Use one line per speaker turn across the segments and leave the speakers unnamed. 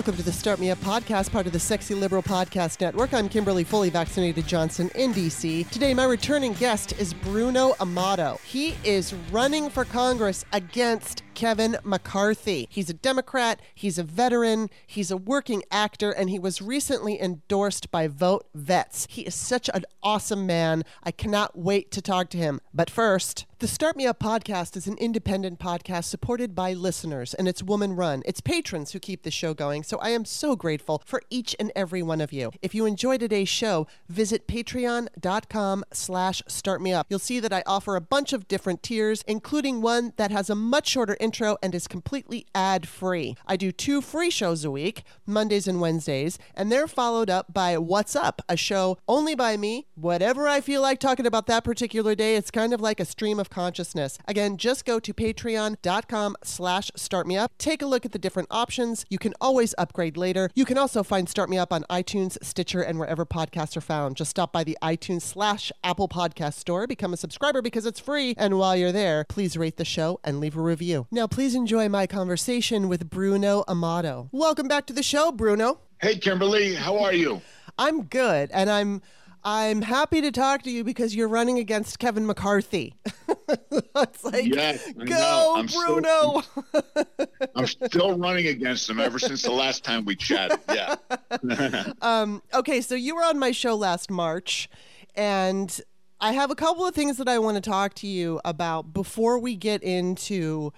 Welcome to the Start Me Up podcast, part of the Sexy Liberal Podcast Network. I'm Kimberly, fully vaccinated Johnson in DC. Today, my returning guest is Bruno Amato. He is running for Congress against Kevin McCarthy. He's a Democrat, he's a veteran, he's a working actor, and he was recently endorsed by Vote Vets. He is such an awesome man. I cannot wait to talk to him. But first, the Start Me Up podcast is an independent podcast supported by listeners, and it's woman run. It's patrons who keep the show going, so I am so grateful for each and every one of you. If you enjoy today's show, visit patreon.com slash startmeup. You'll see that I offer a bunch of different tiers, including one that has a much shorter intro and is completely ad-free. I do two free shows a week, Mondays and Wednesdays, and they're followed up by What's Up, a show only by me, whatever I feel like talking about that particular day. It's kind of like a stream of consciousness. Again, just go to patreon.com slash startmeup. Take a look at the different options. You can always upgrade later. You can also find Start Me Up on iTunes, Stitcher, and wherever podcasts are found. Just stop by the iTunes slash Apple Podcast store, become a subscriber because it's free. And while you're there, please rate the show and leave a review. Now, please enjoy my conversation with Bruno Amato. Welcome back to the show, Bruno.
Hey, Kimberly, how are you?
I'm good, and I'm I'm happy to talk to you because you're running against Kevin McCarthy. it's like,
yes,
go.
I'm
Bruno.
Still, I'm still running against him ever since the last time we chatted. Yeah.
um, okay, so you were on my show last March, and I have a couple of things that I want to talk to you about before we get into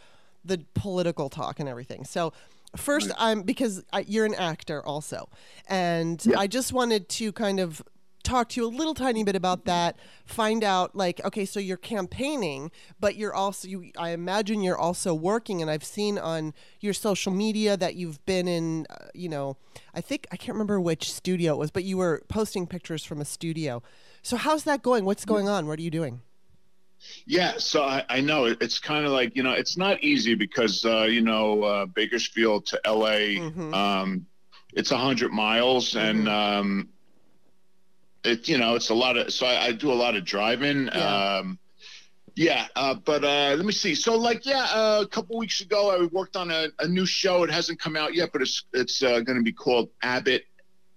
the political talk and everything. So, first, I'm because I, you're an actor also, and
Yeah.
I just wanted to kind of talk to you a little tiny bit about that find out like okay so you're campaigning but you're also you, i imagine you're also working and i've seen on your social media that you've been in uh, you know i think i can't remember which studio it was but you were posting pictures from a studio. So how's that going? What's going on? What are you doing
Yeah, so I, I know it's kind of like you know it's not easy because uh, you know uh, Bakersfield to LA,
Mhm.
um, it's a hundred miles, and um, it you know it's a lot of so I, I do a lot of driving.
Yeah.
Um, yeah, uh, but uh, let me see. So, like, yeah, uh, a couple weeks ago, I worked on a, a new show. It hasn't come out yet, but it's it's uh, going to be called Abbott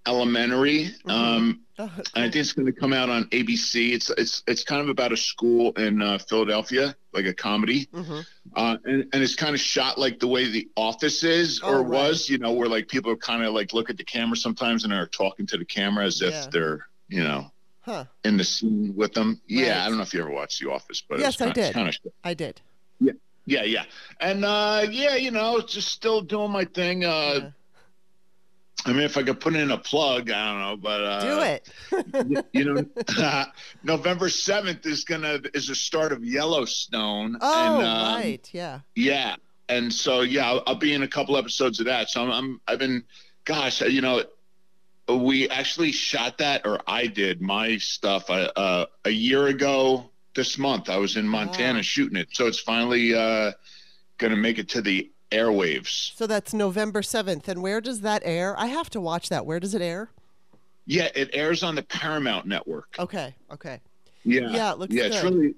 Elementary.
Mhm.
Um,
Oh,
and I think it's going to come out on ABC. It's it's it's kind of about a school in uh, Philadelphia, like a comedy,
hmm
uh, and and it's kind of shot like the way The Office is
Oh,
or
right.
was, you know, where like people are kind of like look at the camera sometimes and are talking to the camera as
Yeah.
if they're you know
huh
in the scene with them. Yeah, I don't know if you ever watched The Office, but
Yes,
it's
I did.
Kind of
i did
Yeah, yeah, yeah, and uh, yeah, you know, just still doing my thing. Uh,
Yeah.
I mean, if I could put in a plug, I don't know, but uh,
do it
you know, November seventh is gonna is the start of Yellowstone.
oh
and, um,
right yeah
Yeah, and so yeah, I'll, I'll be in a couple episodes of that. So I'm, I'm I've been, gosh, you know, we actually shot that, or I did my stuff uh, uh, a year ago this month. I was in Montana
Wow.
shooting it, so it's finally uh, gonna make it to the airwaves.
so that's november 7th and where does that air i have to watch that where does it air
Yeah, it airs on the Paramount Network.
okay okay
Yeah.
yeah it looks
yeah,
good
it's really.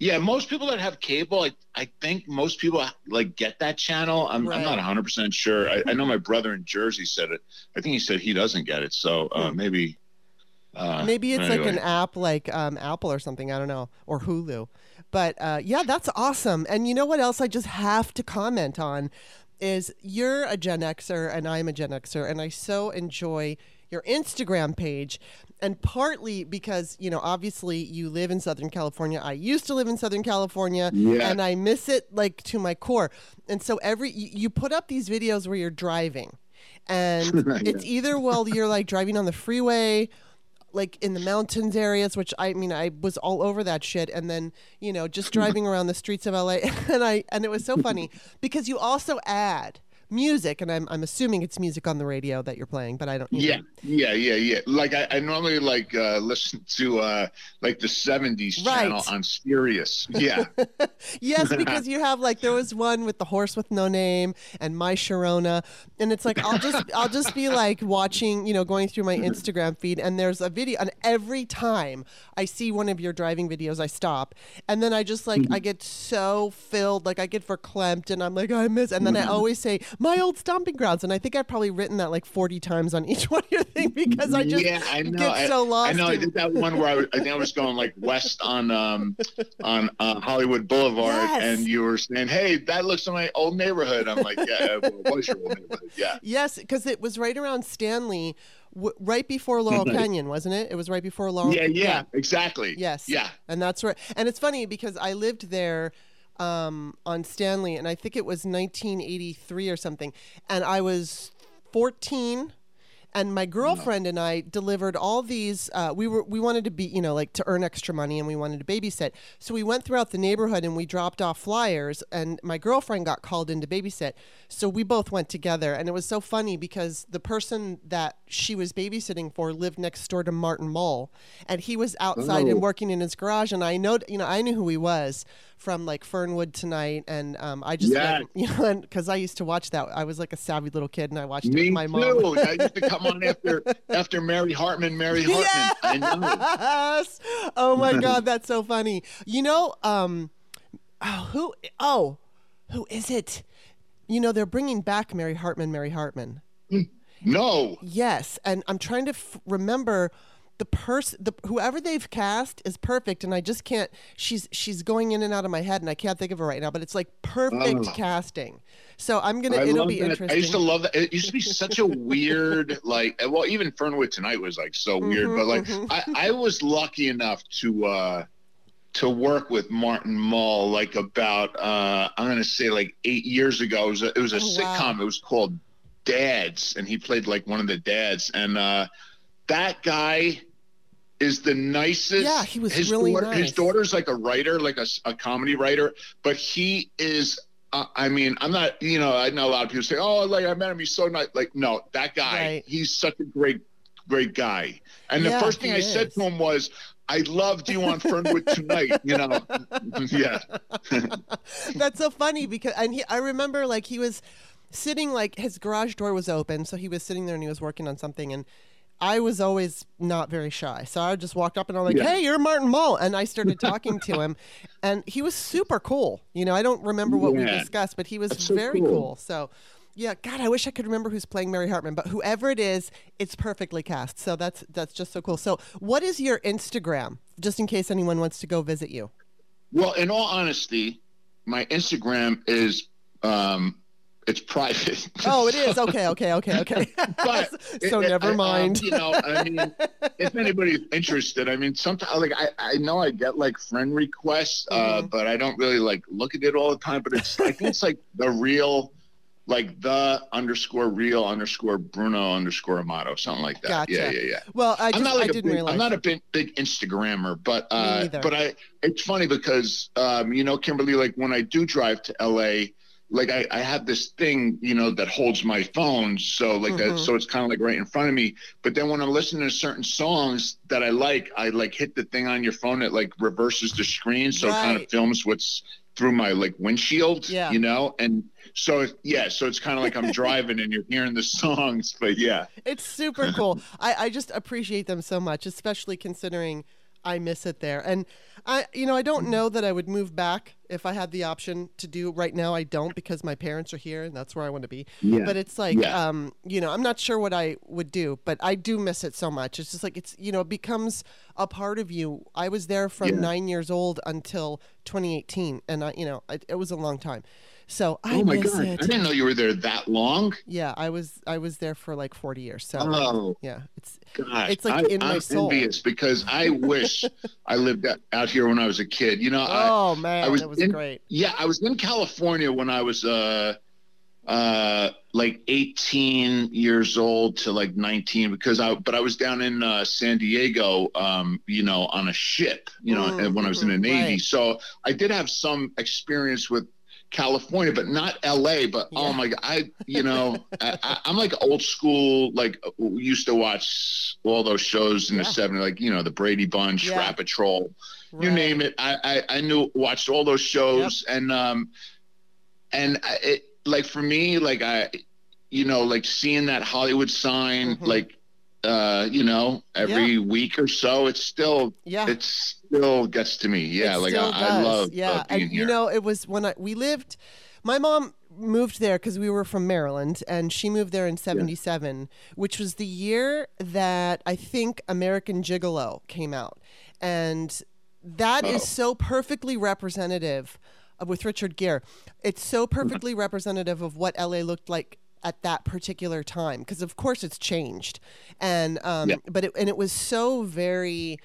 Yeah, most people that have cable, I, I think most people like get that channel. I'm, I'm not 100 percent sure. I, I know my brother in Jersey said it. I think he said he doesn't get it. So uh,
Hmm.
maybe. Uh,
Maybe it's like an app like um, Apple or something. I don't know. Or Hulu. But uh, yeah, that's awesome. And you know what else I just have to comment on is you're a Gen Xer and I'm a Gen Xer. And I so enjoy your Instagram page. And partly because, you know, obviously you live in Southern California. I used to live in Southern California
Yeah.
and I miss it like to my core. And so every, you, you put up these videos where you're driving. And it's either while you're like driving on the freeway like in the mountains areas, which I mean, I was all over that shit, and then you know, just driving around the streets of LA, and I and it was so funny because you also add music, and I'm I'm assuming it's music on the radio that you're playing, but I don't.
Yeah,
know.
yeah, yeah, yeah. Like I, I normally like uh, listen to uh, like the '70s channel on Sirius. Yeah,
yes, because you have like there was one with the horse with no name and my Sharona, and it's like I'll just I'll just be like watching, you know, going through my Instagram feed, and there's a video, and every time I see one of your driving videos, I stop, and then I just like I get so filled, like I get verklempt, and I'm like I miss, and then I always say my old stomping grounds, and I think I've probably written that like forty times on each one of your things because I just
yeah, I know.
get so lost.
I know. I did that one where I, was, I think I was going like west on um on uh, Hollywood Boulevard,
Yes.
and you were saying, "Hey, that looks like my old neighborhood." I'm like, "Yeah, well, it was your old neighborhood." Yeah.
Yes, because it was right around Stanley, w- right before Laurel Canyon, wasn't it? It was right before Laurel.
Yeah, yeah, exactly.
Yes.
Yeah.
And that's where, and it's funny because I lived there um, on Stanley, and I think it was 1983 or something, and I was 14. And my girlfriend and I delivered all these. Uh, we were we wanted to be you know like to earn extra money, and we wanted to babysit. So we went throughout the neighborhood and we dropped off flyers. And my girlfriend got called in to babysit, so we both went together. And it was so funny because the person that she was babysitting for lived next door to Martin Mull, and he was outside and
Oh.
working in his garage. And I know you know I knew who he was from like Fernwood Tonight, and um, I just
Yeah.
like, you know because I used to watch that. I was like a savvy little kid, and I watched it
Me
with my mom.
too. I used to come on after after Mary Hartman. Mary Hartman.
Yes. Oh my God, that's so funny. You know, um, oh, who? Oh, who is it? You know, they're bringing back Mary Hartman. Mary Hartman.
No.
Yes, and I'm trying to f- remember the person, the whoever they've cast is perfect, and I just can't. She's she's going in and out of my head, and I can't think of her right now. But it's like perfect
Oh.
casting. So I'm gonna.
I
it'll be
that.
interesting.
I used to love that. It used to be such a weird, like, well, even Fernwood tonight was like so weird.
Mhm,
But like,
mhm.
I, I was lucky enough to uh to work with Martin Mull like about uh I'm gonna say like eight years ago. It was a, it was a
Oh, wow.
sitcom. It was called Dads, and he played like one of the dads. And uh that guy is the nicest.
Yeah, he was
his
really
daughter,
nice.
His daughter's like a writer, like a, a comedy writer, but he is. Uh, I mean, I'm not. You know, I know a lot of people say, "Oh, like I met him. He's so nice." Like, no, that guy.
Right.
He's such a great, great guy. And
Yeah,
the first thing I said to him was, "I loved you on Fernwood tonight." You know. yeah.
That's so funny because and he, I remember like he was sitting like his garage door was open, so he was sitting there and he was working on something and I was always not very shy. So I just walked up and I'm like,
Yeah.
"Hey, you're Martin Mull." And I started talking to him and he was super cool. You know, I don't remember what we discussed, but he was
so
very
cool.
cool. So yeah, God, I wish I could remember who's playing Mary Hartman, but whoever it is, it's perfectly cast. So that's that's just so cool. So, what is your Instagram, just in case anyone wants to go visit you?
Well, in all honesty, my Instagram is um, it's private.
Oh, it is. Okay, okay, okay, okay.
But
so
it-
never
I- um,
mind.
you know, I mean, if anybody's interested, I mean, sometimes like I, I know I get like friend requests, uh,
Mhm.
but I don't really like look at it all the time. But it's I think it's like the real, like the underscore real underscore Bruno underscore Amato, something like that.
Gotcha.
Yeah, yeah, yeah.
well, I just
I'm not like
I
a
didn't
big,
realize.
I'm not a big, big Instagrammer, but uh, but I it's funny because um, you know, Kimberly, like when I do drive to LA, like I, I have this thing, you know, that holds my phone, so like
Mhm.
that, so it's kind of like right in front of me. But then when I'm listening to certain songs that I like, I like hit the thing on your phone that like reverses the screen, so it kind of films what's through my like windshield,
Yeah.
you know, and so yeah, so it's kind of like I'm driving and you're hearing the songs, but yeah.
It's super cool. I, I just appreciate them so much, especially considering I miss it there. And I, you know, I don't know that I would move back if I had the option to do. Right now, I don't because my parents are here and that's where I want to be.
Yeah.
But it's like,
Yeah.
um, you know, I'm not sure what I would do, but I do miss it so much. It's just like it's, you know, it becomes a part of you. I was there from
Yeah.
nine years old until 2018, and I, you know, I, it was a long time. So I
oh my
miss
god,
it.
I didn't know you were there that long.
Yeah, I was I was there for like 40 years. So
Oh
yeah, it's It's like
I,
in my
I'm
soul.
envious because I wish I lived out, here when I was a kid. You know, I,
oh man,
I was
was
in-
great.
yeah, I was in California when I was uh uh like 18 years old to like 19 because I but I was down in uh, San Diego um you know on a ship you know
Mm,
when I was in the
mhm,
Navy
right.
so I did have some experience with California but not LA but
Yeah.
oh my god I you know I, I'm like old school like used to watch all those shows in
Yeah.
the 70s like you know the Brady Bunch
Yeah.
Rat Patrol you name it. I, I I knew watched all those shows and um and I, it like for me like I you know like seeing that Hollywood sign
Mhm.
like uh you know every week or so it's still
Yeah.
it still gets to me yeah
It
like I, I love
yeah,
being
and
here
you know, it was when I we lived. My mom moved there because we were from Maryland, and she moved there in '77, which was the year that I think American Gigolo came out, and that is
Oh.
so perfectly representative of, with Richard Gere. It's so perfectly representative of what LA looked like at that particular time because of course it's changed and um
Yeah.
but it and it was so very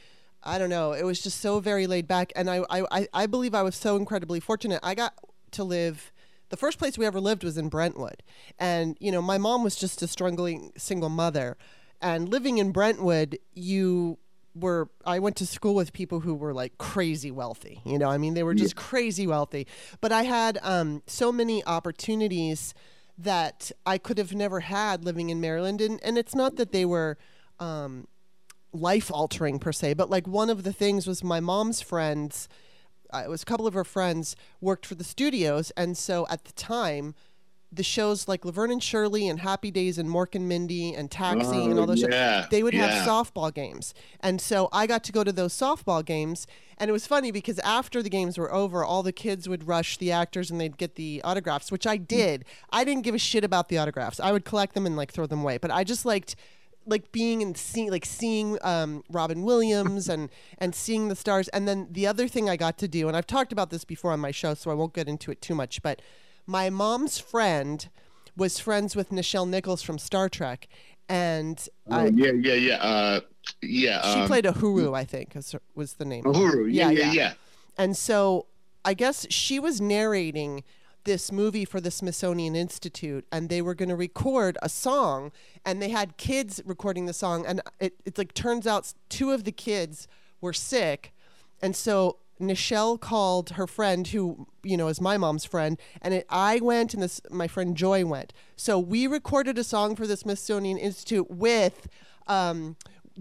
I don't know. It was just so very laid back, and I, I, I- believe I was so incredibly fortunate. I got to live. The first place we ever lived was in Brentwood, and you know, my mom was just a struggling single mother, and living in Brentwood, you were. I went to school with people who were like crazy wealthy. You know, I mean, they were just crazy wealthy. But I had um, so many opportunities that I could have never had living in Maryland, and and it's not that they were. Um, life altering per se, but like one of the things was my mom's friends. Uh, it was a couple of her friends worked for the studios, and so at the time, the shows like Laverne and Shirley and Happy Days and Mork and Mindy and Taxi and all those
Oh, yeah,
shows, they would
yeah.
have softball games, and so I got to go to those softball games, and it was funny because after the games were over, all the kids would rush the actors and they'd get the autographs, which I did. I didn't give a shit about the autographs. I would collect them and like throw them away, but I just liked like being and seeing like seeing um, Robin Williams and and seeing the stars and then the other thing I got to do and I've talked about this before on my show so I won't get into it too much but my mom's friend was friends with Nichelle Nichols from Star Trek and
Oh,
I,
yeah, yeah, yeah. Uh, yeah.
she
um,
played a Huru I think was the name
Uhura. Yeah,
yeah,
yeah.
yeah. and so I guess she was narrating this movie for the Smithsonian Institute, and they were going to record a song, and they had kids recording the song, and it, it like turns out two of the kids were sick, and so Nichelle called her friend, who you know is my mom's friend, and it, I went, and this my friend Joy went. So we recorded a song for the Smithsonian Institute with. Um,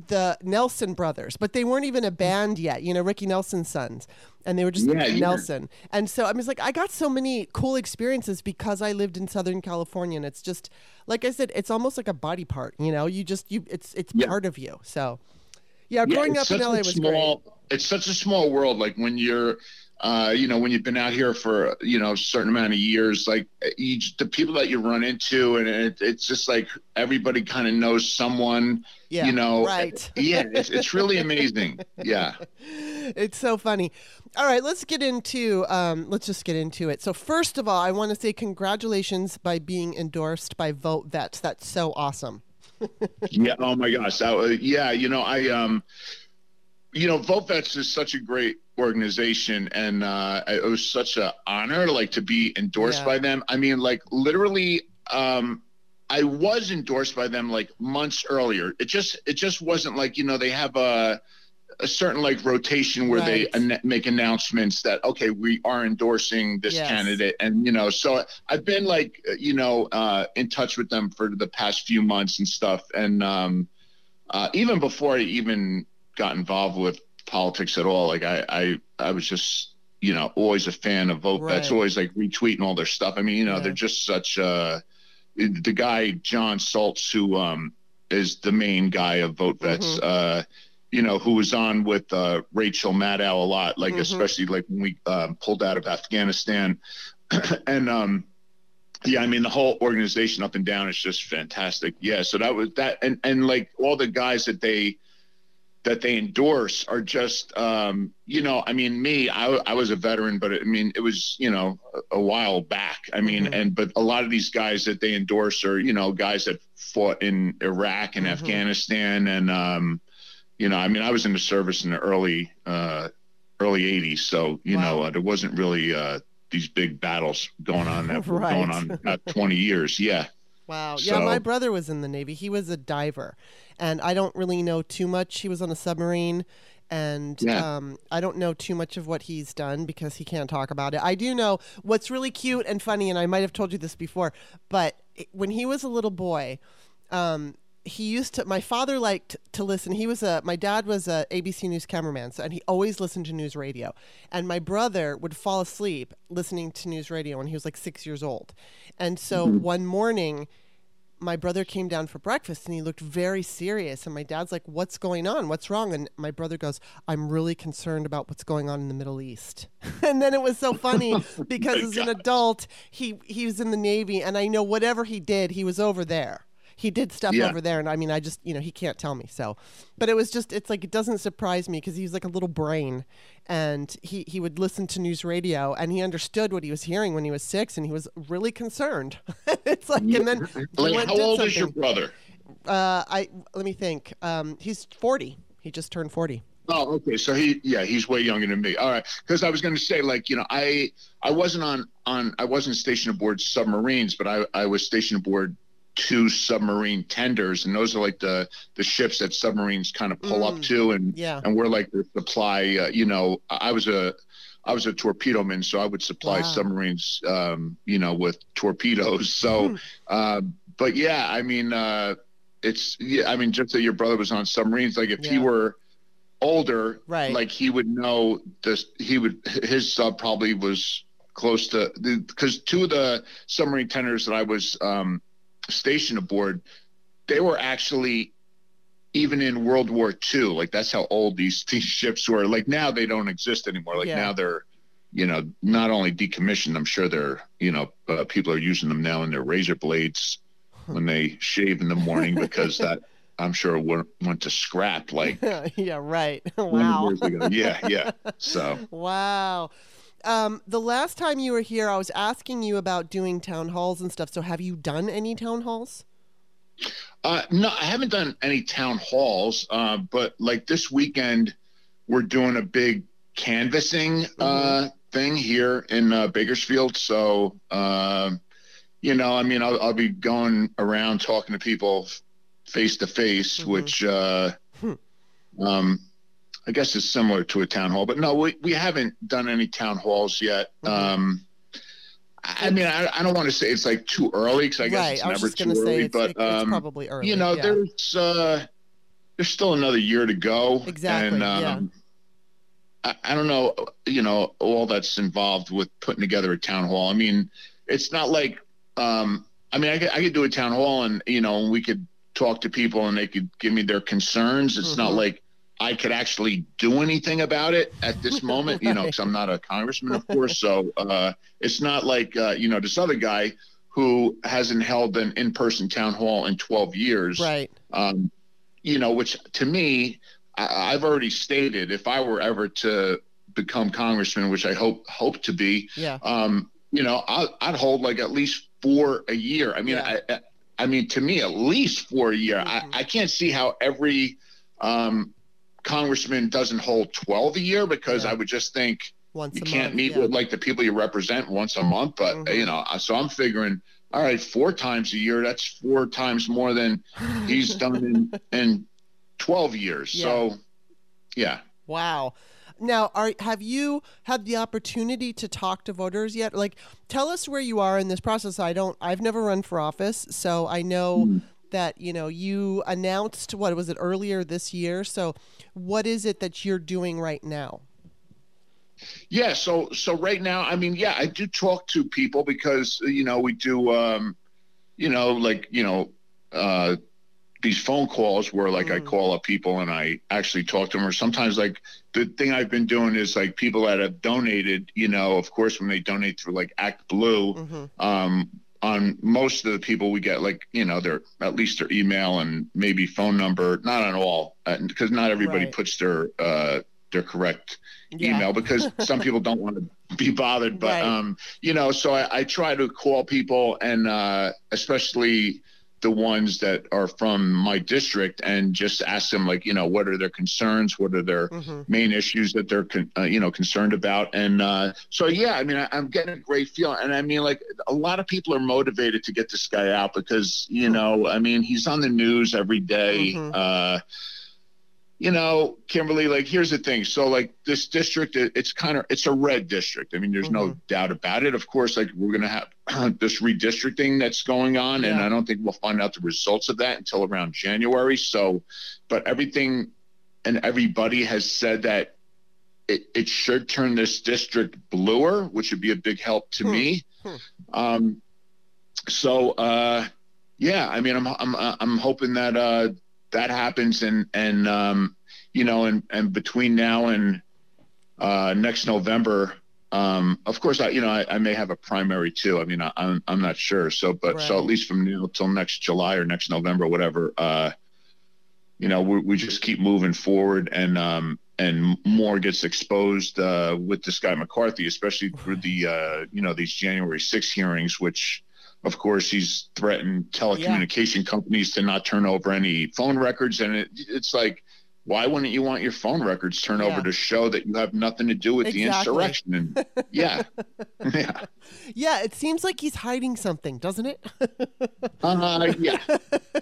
the Nelson brothers, but they weren't even a band yet, you know, Ricky Nelson's sons. And they were just
Yeah, yeah.
Nelson. And so I was like, I got so many cool experiences because I lived in Southern California. And it's just, like I said, it's almost like a body part, you know, you just, you, it's, it's
Yeah.
part of you. So yeah,
Yeah,
growing up in LA was
small, It's such a small world. Like when you're, uh, you know, when you've been out here for you know a certain amount of years, like you, the people that you run into, and it, it's just like everybody kind of knows someone.
Yeah.
you know,
right.
Yeah, it's it's really amazing. Yeah.
it's so funny. All right, let's get into um, let's just get into it. So first of all, I want to say congratulations by being endorsed by Vote Vets. That's so awesome.
yeah. Oh my gosh. That was, yeah. You know, I um, you know, Vote Vets is such a great organization, and uh, it was such an honor, like to be endorsed
Yeah.
by them. I mean, like literally, um, I was endorsed by them like months earlier. It just, it just wasn't like you know they have a a certain like rotation where
Right.
they an- make announcements that okay we are endorsing this
Yes.
candidate and you know so i've been like you know uh in touch with them for the past few months and stuff and um uh even before i even got involved with politics at all like i i i was just you know always a fan of vote vets
Right.
always like retweeting all their stuff i mean you know
Yeah.
they're just such uh the guy Jon Soltz who um is the main guy of vote vets
Mhm.
uh you know, who was on with uh, Rachel Maddow a lot, like
Mhm.
especially like when we um, pulled out of Afghanistan, and um, yeah, I mean the whole organization up and down is just fantastic. Yeah, so that was that, and and like all the guys that they that they endorse are just, um, you know, I mean, me, I, I was a veteran, but I mean, it was, you know, a, a while back. I mean,
Mhm.
and but a lot of these guys that they endorse are, you know, guys that fought in Iraq and
Mhm.
Afghanistan, and um, you know, I mean, I was in the service in the early uh, early '80s, so you know, uh, there wasn't really uh, these big battles going on that were going on about 20 years. Yeah.
Wow. Yeah, my brother was in the Navy. He was a diver. And I don't really know too much. He was on a submarine. And
Yeah.
um, I don't know too much of what he's done because he can't talk about it. I do know what's really cute and funny, and I might have told you this before, but when he was a little boy, um, he used to. My father liked to listen. He was a. My dad was a ABC News cameraman, so and he always listened to news radio. And my brother would fall asleep listening to news radio when he was like six years old. And so mm-hmm. one morning, my brother came down for breakfast and he looked very serious. And my dad's like, What's going on? What's wrong? And my brother goes, I'm really concerned about what's going on in the Middle East. and then it was so funny oh because as an adult, he, he was in the Navy. And I know whatever he did, he was over there he did stuff yeah. over there and i mean i just you know he can't tell me so but it was just it's like it doesn't surprise me because he's like a little brain and he he would listen to news radio and he understood what he was hearing when he was six and he was really concerned it's like and then
like, how old is your brother
uh i let me think um he's 40 he just turned 40
Oh, okay. So he, yeah, he's way younger than me. All right, because I was going to say, like, you know, I, I wasn't on, on, I wasn't stationed aboard submarines, but I, I was stationed aboard two submarine tenders, and those are like the the ships that submarines kind of pull mm, up to, and
yeah.
and we're like the supply. Uh, you know, I was a I was a torpedo man, so I would supply wow. submarines, um, you know, with torpedoes. So, mm. uh, but yeah, I mean, uh, it's yeah, I mean, just that your brother was on submarines, like if yeah. he were older,
right.
like he would know this. He would his sub probably was close to because two of the submarine tenders that I was um, stationed aboard, they were actually even in World War II. Like that's how old these these ships were. Like now they don't exist anymore. Like yeah. now they're, you know, not only decommissioned. I'm sure they're, you know, uh, people are using them now in their razor blades when they shave in the morning because that I'm sure went, went to scrap. Like
yeah, right. Wow.
Yeah, yeah. So
wow. Um, the last time you were here, I was asking you about doing town halls and stuff. So, have you done any town halls?
Uh, no, I haven't done any town halls. Uh, but like this weekend, we're doing a big canvassing uh, mm-hmm. thing here in uh, Bakersfield. So, um, you know, I mean, I'll, I'll, be going around talking to people face to face, which. Uh, hmm. Um, I guess it's similar to a town hall, but no, we, we haven't done any town halls yet. Mm-hmm. Um, I mean, I, I don't want to say it's like too early because I guess right. it's I never too early, it's, but um,
probably early.
You know, yeah. there's uh, there's still another year to go.
Exactly. And, um,
yeah. I, I don't know, you know, all that's involved with putting together a town hall. I mean, it's not like, um, I mean, I could, I could do a town hall and you know, we could talk to people and they could give me their concerns. It's mm-hmm. not like I could actually do anything about it at this moment, you know, because I'm not a congressman, of course. So uh, it's not like, uh, you know, this other guy who hasn't held an in person town hall in 12 years.
Right.
Um, you know, which to me, I, have already stated if I were ever to become congressman, which I hope hope to be,
yeah.
um, you know, I, would hold like at least four a year. I mean, yeah. I, I mean, to me, at least four a year. Mm-hmm. I, I can't see how every um, congressman doesn't hold 12 a year because yeah. I would just think
once
you can't
month,
meet
yeah.
with like the people you represent once a month. But mm-hmm. you know, so I'm figuring, all right, four times a year, that's four times more than he's done in, in 12 years. Yeah. So yeah.
Wow. Now, are have you had the opportunity to talk to voters yet? Like, tell us where you are in this process. I don't. I've never run for office, so I know mm that you know you announced what was it earlier this year so what is it that you're doing right now
yeah so so right now i mean yeah i do talk to people because you know we do um you know like you know uh these phone calls where like mm. I call up people and I actually talk to them or sometimes like the thing I've been doing is like people that have donated, you know, of course when they donate through like Act Blue, mm-hmm. um, on most of the people we get like you know their at least their email and maybe phone number not on all because uh, not everybody right. puts their uh their correct yeah. email because some people don't want to be bothered but right. um you know so I, I try to call people and uh especially the ones that are from my district and just ask them like you know what are their concerns what are their mm-hmm. main issues that they're con- uh, you know concerned about and uh, so yeah i mean I, am getting a great feeling and i mean like a lot of people are motivated to get this guy out because you mm-hmm. know i mean he's on the news every day, mm-hmm. uh, you know, Kimberly, like here's the thing. So like this district, it, it's kind of it's a red district. I mean, there's mm-hmm. no doubt about it. Of course, like we're gonna have this redistricting that's going on, yeah. and I don't think we'll find out the results of that until around January. So, but everything and everybody has said that it, it should turn this district bluer, which would be a big help to hmm. me. Hmm. Um, so uh, yeah, I mean, I'm I'm I'm hoping that uh, that happens, and and um, you know, and and between now and uh, next November, um, of course, I you know I, I, may have a primary too. I mean, I, am I'm, I'm not sure. So, but right. so at least from now till next July or next November, whatever. Uh, you know, we, we just keep moving forward, and um, and more gets exposed uh, with this guy McCarthy, especially through the uh, you know these January 6 hearings, which of course he's threatened telecommunication yeah. companies to not turn over any phone records, and it, it's like why wouldn't you want your phone records turned yeah. over to show that you have nothing to do with exactly. the insurrection? And yeah,
yeah, yeah. It seems like he's hiding something, doesn't it?
uh, yeah,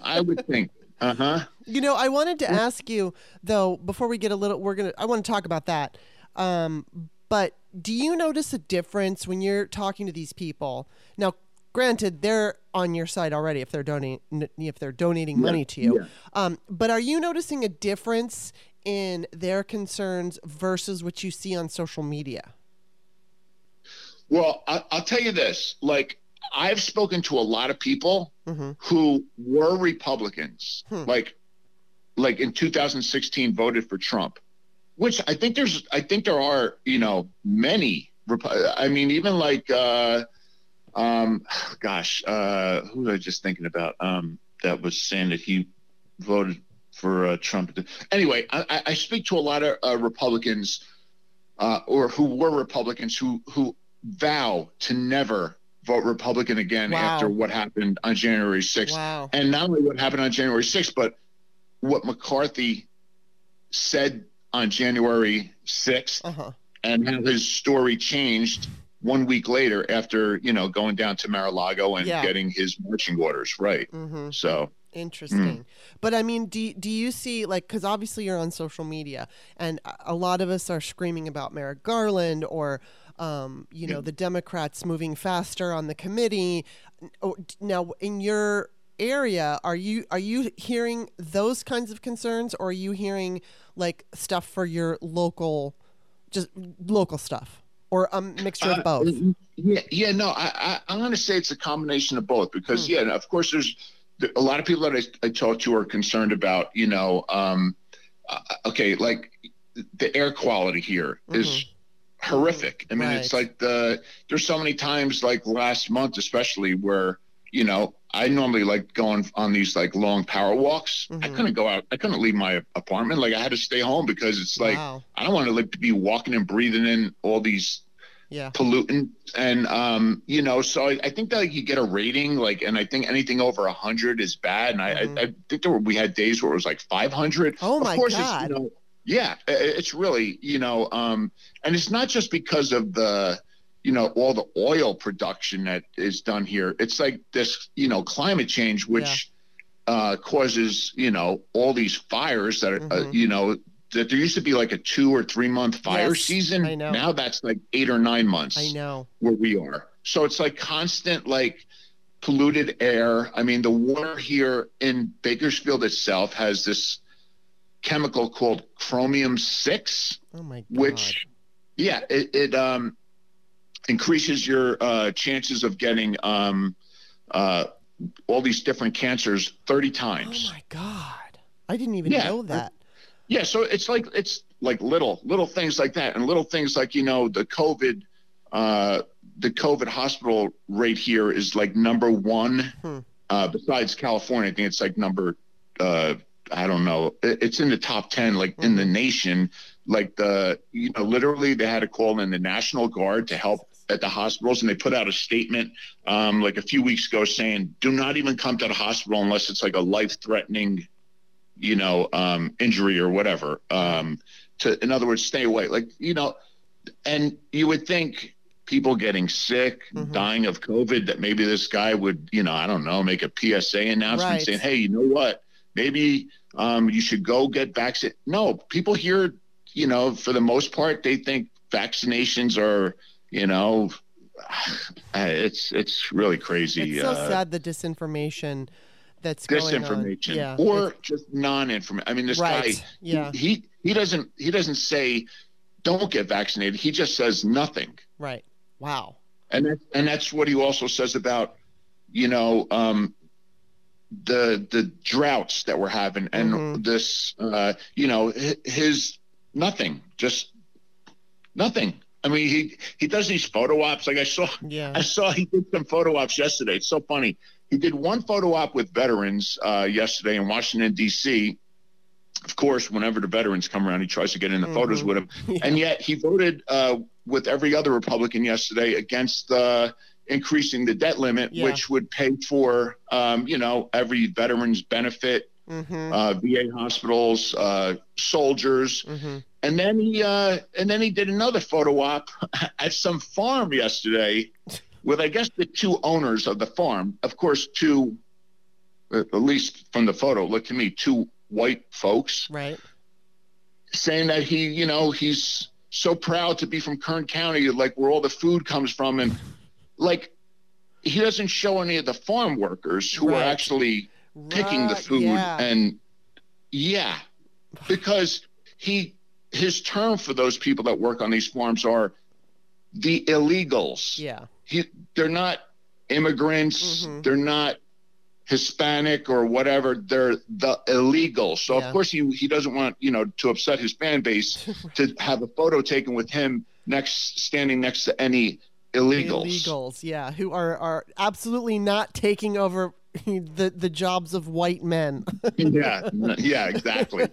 I would think. Uh huh.
You know, I wanted to ask you though before we get a little. We're gonna. I want to talk about that. Um, but do you notice a difference when you're talking to these people? Now, granted, they're on your side already if they're donating if they're donating money to you. Yeah. Um, but are you noticing a difference in their concerns versus what you see on social media?
Well, I, will tell you this: like I've spoken to a lot of people mm-hmm. who were Republicans, hmm. like like in 2016 voted for Trump, which I think there's I think there are you know many. I mean, even like. Uh, um, gosh, uh, who was I just thinking about? Um, that was saying that he voted for uh, Trump. Anyway, I, I, speak to a lot of uh, Republicans, uh, or who were Republicans, who who vow to never vote Republican again wow. after what happened on January 6th.
Wow.
And not only what happened on January 6th, but what McCarthy said on January 6th uh-huh. and how his story changed one week later after you know going down to Mar-a-Lago and yeah. getting his marching orders right. Mm-hmm. So
interesting. Mm. But I mean, do do you see like because obviously you're on social media and a lot of us are screaming about Merrick Garland or. Um, you know the Democrats moving faster on the committee. Now, in your area, are you are you hearing those kinds of concerns, or are you hearing like stuff for your local, just local stuff? Or a mixture of uh, both?
Yeah, yeah, no, I, I am going to say it's a combination of both because hmm. yeah, of course there's a lot of people that I, I talk to are concerned about you know, um, uh, okay, like the air quality here mm-hmm. is horrific. I mean, right. it's like the there's so many times like last month especially where you know I normally like going on these like long power walks. Mm-hmm. I couldn't go out. I couldn't leave my apartment. Like I had to stay home because it's like wow. I don't want to like to be walking and breathing in all these
yeah.
pollutant and um you know so I, I, think that like, you get a rating like and I think anything over a hundred is bad and mm-hmm. I, I, think there were we had days where it was like 500
oh my
of course
god
it's, you know, yeah it's really you know um and it's not just because of the you know all the oil production that is done here it's like this you know climate change which yeah. uh, causes you know all these fires that are uh, mm-hmm. uh, you know that there used to be like a two or three month fire yes, season
I know.
now that's like eight or nine months
i know
where we are so it's like constant like polluted air i mean the water here in bakersfield itself has this chemical called chromium 6
oh my God.
which yeah it, it um increases your uh, chances of getting um, uh, all these different cancers 30 times.
Oh my God. I didn't even yeah. know that.
Yeah. So it's like, it's like little, little things like that. And little things like, you know, the COVID, uh, the COVID hospital rate here is like number one, hmm. uh, besides California. I think it's like number, uh, I don't know. It's in the top 10, like mm-hmm. in the mm-hmm. nation. Like the, you know, literally they had to call in the National Guard to help at the hospitals, and they put out a statement um, like a few weeks ago saying, "Do not even come to the hospital unless it's like a life-threatening, you know, um, injury or whatever." Um, to, in other words, stay away. Like you know, and you would think people getting sick, mm-hmm. dying of COVID, that maybe this guy would, you know, I don't know, make a PSA announcement right. saying, "Hey, you know what? Maybe um, you should go get vaccinated." No, people here, you know, for the most part, they think vaccinations are you know, it's it's really crazy.
It's so uh, sad the disinformation that's disinformation
yeah, or just non-information. I mean, this right. guy, yeah, he, he he doesn't he doesn't say don't get vaccinated. He just says nothing.
Right. Wow.
And that, and that's what he also says about, you know, um, the the droughts that we're having and
Mhm.
this uh you know his nothing just nothing i mean he he does these photo ops like i saw
Yeah.
i saw he did some photo ops yesterday it's so funny he did one photo op with veterans uh yesterday in washington dc of course whenever the veterans come around he tries to get in the photos
Mhm.
with them
Yeah.
and yet he voted uh, with every other Republican yesterday against uh, increasing the debt limit,
Yeah.
which would pay for, um, you know, every veteran's benefit,
Mhm.
uh, VA hospitals, uh, soldiers,
Mhm.
and then he uh, and then he did another photo op at some farm yesterday with, I guess, the two owners of the farm. Of course, two, at least from the photo, look to me, two white folks
Right.
saying that he, you know, he's so proud to be from Kern County, like where all the food comes from, and like he doesn't show any of the farm workers who
Right.
are actually picking the food,
Yeah.
and yeah, because he his term for those people that work on these farms are the illegals.
yeah.
He, they're not immigrants.
Mhm.
They're not Hispanic or whatever. They're the illegals. So
Yeah.
of course he he doesn't want you know to upset his fan base to have a photo taken with him next standing next to any illegals.
Illegals, yeah, who are are absolutely not taking over the the jobs of white men.
yeah, yeah, exactly.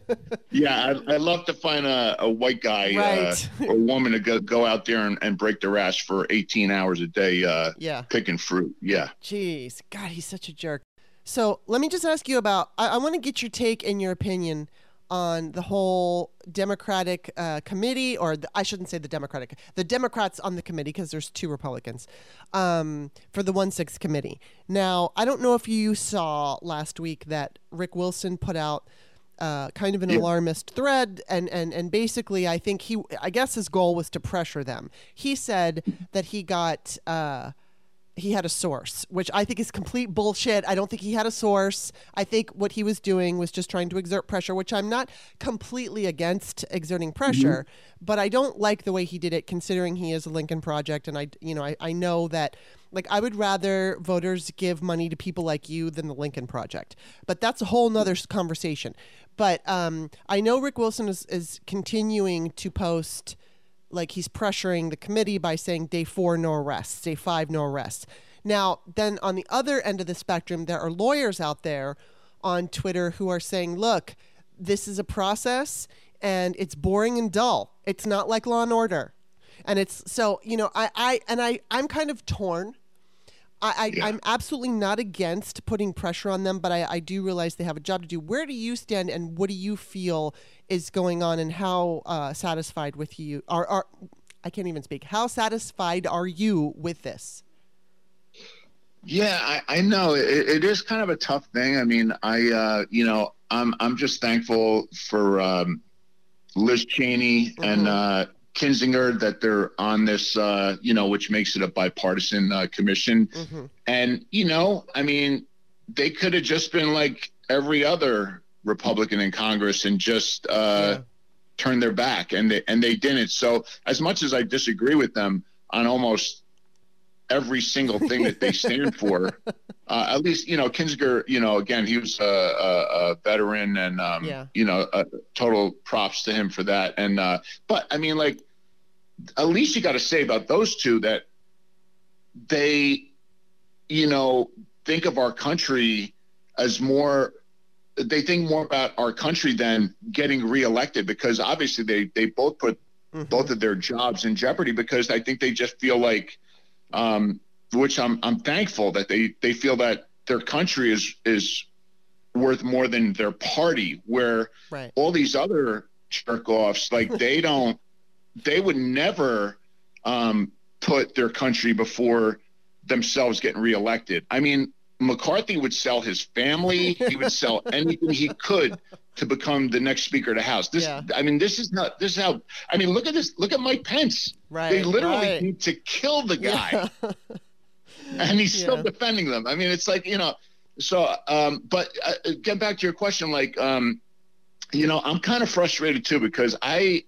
Yeah, I, I'd love to find a, a white guy
Right.
uh, or woman to go, go out there and, and break their ass for 18 hours a day uh,
yeah.
picking fruit. Yeah.
Jeez, God, he's such a jerk. So let me just ask you about. I, I want to get your take and your opinion on the whole Democratic uh, committee, or the, I shouldn't say the Democratic, the Democrats on the committee, because there's two Republicans um, for the one six committee. Now, I don't know if you saw last week that Rick Wilson put out. Uh, kind of an
Yeah.
alarmist thread, and, and and basically, I think he, I guess his goal was to pressure them. He said that he got uh, he had a source, which I think is complete bullshit. I don't think he had a source. I think what he was doing was just trying to exert pressure, which I'm not completely against exerting pressure, but I don't like the way he did it considering he is a Lincoln Project and I you know, I, I know that like I would rather voters give money to people like you than the Lincoln Project. But that's a whole nother conversation. But um, I know Rick Wilson is, is continuing to post like he's pressuring the committee by saying day four no arrests, day five no arrests. Now, then on the other end of the spectrum, there are lawyers out there on Twitter who are saying, look, this is a process and it's boring and dull. It's not like Law and Order. And it's so, you know, I, I and I, I'm kind of torn. I, I,
Yeah.
I'm absolutely not against putting pressure on them, but I, I do realize they have a job to do. Where do you stand, and what do you feel is going on, and how uh, satisfied with you are? Are I can't even speak. How satisfied are you with this?
Yeah, I, I know it, it is kind of a tough thing. I mean, I uh, you know, I'm I'm just thankful for um, Liz Cheney and
Mhm.
uh, Kinzinger that they're on this, uh, you know, which makes it a bipartisan uh, commission.
Mm-hmm.
And you know, I mean, they could have just been like every other Republican in Congress and just uh, turned their back, and they and they didn't. So as much as I disagree with them on almost every single thing that they stand for, uh, at least you know Kinzinger. You know, again, he was a, a, a veteran, and um,
Yeah.
you know, uh, total props to him for that. And uh, but I mean, like, at least you got to say about those two that they, you know, think of our country as more. They think more about our country than getting reelected because obviously they they both put
Mhm.
both of their jobs in jeopardy because I think they just feel like, um, which I'm I'm thankful that they they feel that their country is is worth more than their party. Where
Right.
all these other jerk offs like they don't they would never um, put their country before themselves getting reelected. I mean, McCarthy would sell his family. He would sell anything he could to become the next Speaker of the House. This,
Yeah.
I mean, this is not. This is how. I mean, look at this. Look at Mike Pence.
Right.
They literally
right.
need to kill the guy,
Yeah.
and he's still
Yeah.
defending them. I mean, it's like you know. So, um, but uh, get back to your question. Like, um, you know, I'm kind of frustrated too because I.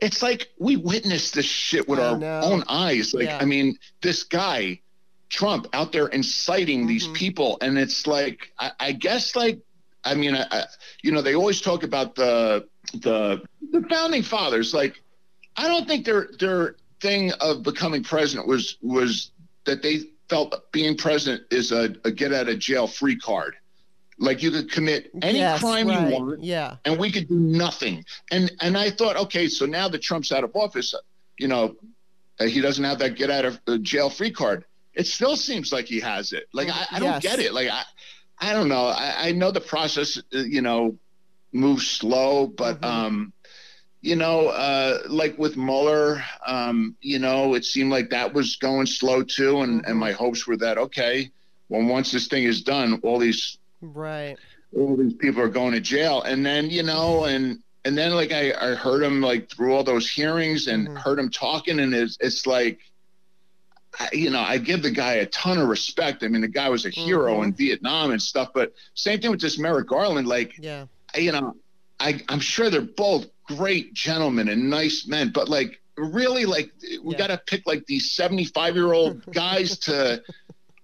It's like we witnessed this shit with
I
our
know.
own eyes. Like,
Yeah.
I mean, this guy Trump out there inciting these
Mhm.
people, and it's like I, I guess like I mean I, I, you know they always talk about the the the founding fathers. Like I don't think their their thing of becoming president was was that they felt being president is a, a get out of jail free card. Like you could commit any
Yes,
crime
right.
you want
Yeah.
and we could do nothing. And and I thought, okay, so now that Trump's out of office, you know, uh, he doesn't have that get out of uh, jail free card. It still seems like he has it. Like I, I don't
Yes.
get it. Like I, I don't know. I, I know the process, uh, you know, moves slow, but
Mhm.
um, you know, uh, like with Mueller, um, you know, it seemed like that was going slow too, and and my hopes were that okay, well, once this thing is done, all these
Right.
all these people are going to jail and then you know and and then like i, I heard him like through all those hearings and
Mhm.
heard him talking and it's, it's like I, you know i give the guy a ton of respect i mean the guy was a hero
Mhm.
in vietnam and stuff but same thing with this merrick garland like
Yeah.
You know I, i'm sure they're both great gentlemen and nice men but like really like we
Yeah.
got to pick like these 75 year old guys to